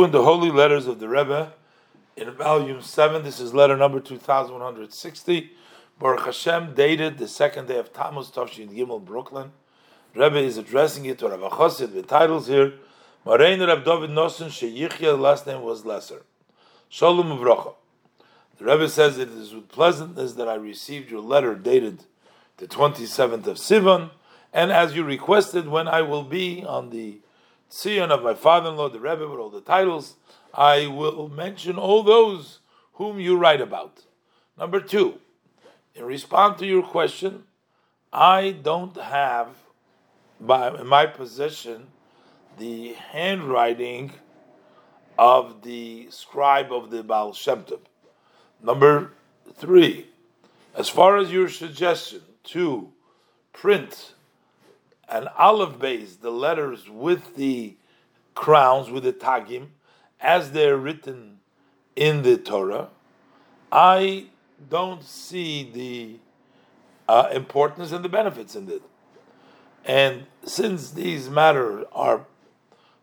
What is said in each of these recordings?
in the Holy Letters of the Rebbe in volume 7. This is letter number 2160. Baruch Hashem, dated the second day of Tammuz, Tavshin Gimel, Brooklyn. Rebbe is addressing it to Rav Chosid with titles here. Marein Rab David Nosson Sheyichya, last name was Lesser. Shalom Uvracha. The Rebbe says, It is with pleasantness that I received your letter dated the 27th of Sivan, and as you requested, when I will be on the Tzion of my father-in-law, the Rebbe, with all the titles, I will mention all those whom you write about. Number two, in response to your question, I don't have by in my possession the handwriting of the scribe of the Baal Shem Tov. Number three, as far as your suggestion to print an alef beis, the letters with the crowns, with the tagim, as they're written in the Torah, I don't see the uh, importance and the benefits in it. And since these matters are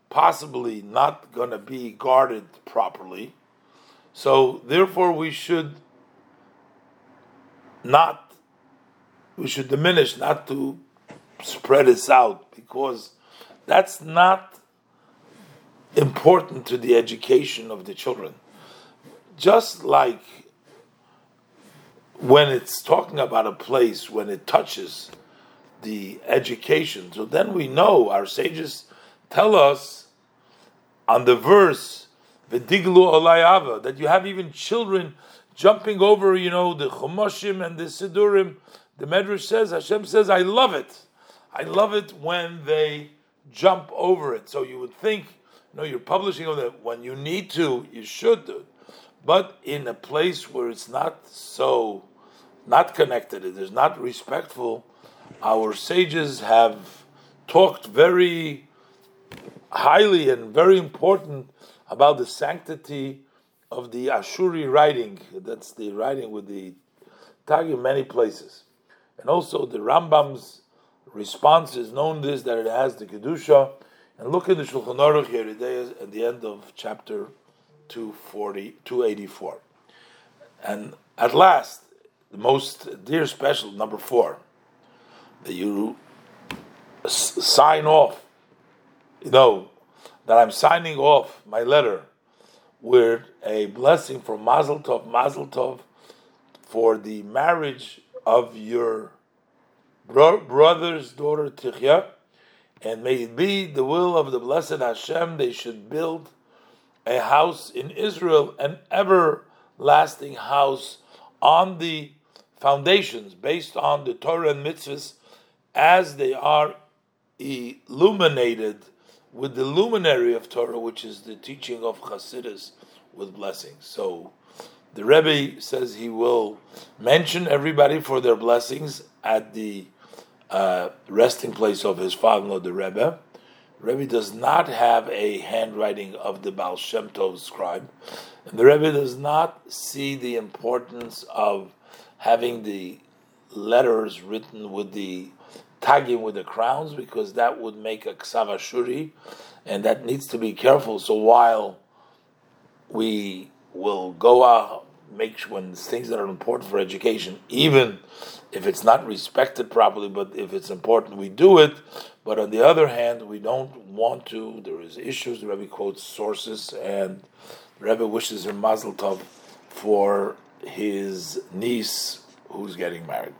possibly not going to be guarded properly, so therefore we should not, we should diminish, not to spread this out because that's not important to the education of the children. Just like when it's talking about a place, when it touches the education, so then we know our sages tell us on the verse V'diglu olayava that you have even children jumping over, you know, the chumoshim and the sidurim. The Medrash says, Hashem says, I love it. I love it when they jump over it. So you would think, you know, you're publishing on that when you need to, you should do. it. But in a place where it's not so, not connected, it is not respectful, our sages have talked very highly and very important about the sanctity of the Ashuri writing. That's the writing with the tag in many places. And also the Rambam's response is known this that it has the kedusha. And look in the Shulchan Aruch Yoreh Deah at the end of chapter 240, 284. And at last, the most dear special number four, that you sign off. You know that I'm signing off my letter with a blessing from Mazel Tov, Mazel Tov, for the marriage of your brother's daughter Tichya, and may it be the will of the blessed Hashem they should build a house in Israel, an everlasting house on the foundations based on the Torah and mitzvahs as they are illuminated with the luminary of Torah, which is the teaching of Chassidus with blessings. So the Rebbe says he will mention everybody for their blessings at the uh, resting place of his father-in-law, the Rebbe. Rebbe does not have a handwriting of the Baal Shem Tov scribe, and the Rebbe does not see the importance of having the letters written with the tagging with the crowns because that would make a ksav Ashuri, and that needs to be careful. So while we will go out, make sure when things that are important for education, even if it's not respected properly, but if it's important, we do it. But on the other hand, we don't want to. There is issues. The Rebbe quotes sources, and the Rebbe wishes her mazel tov for his niece who's getting married.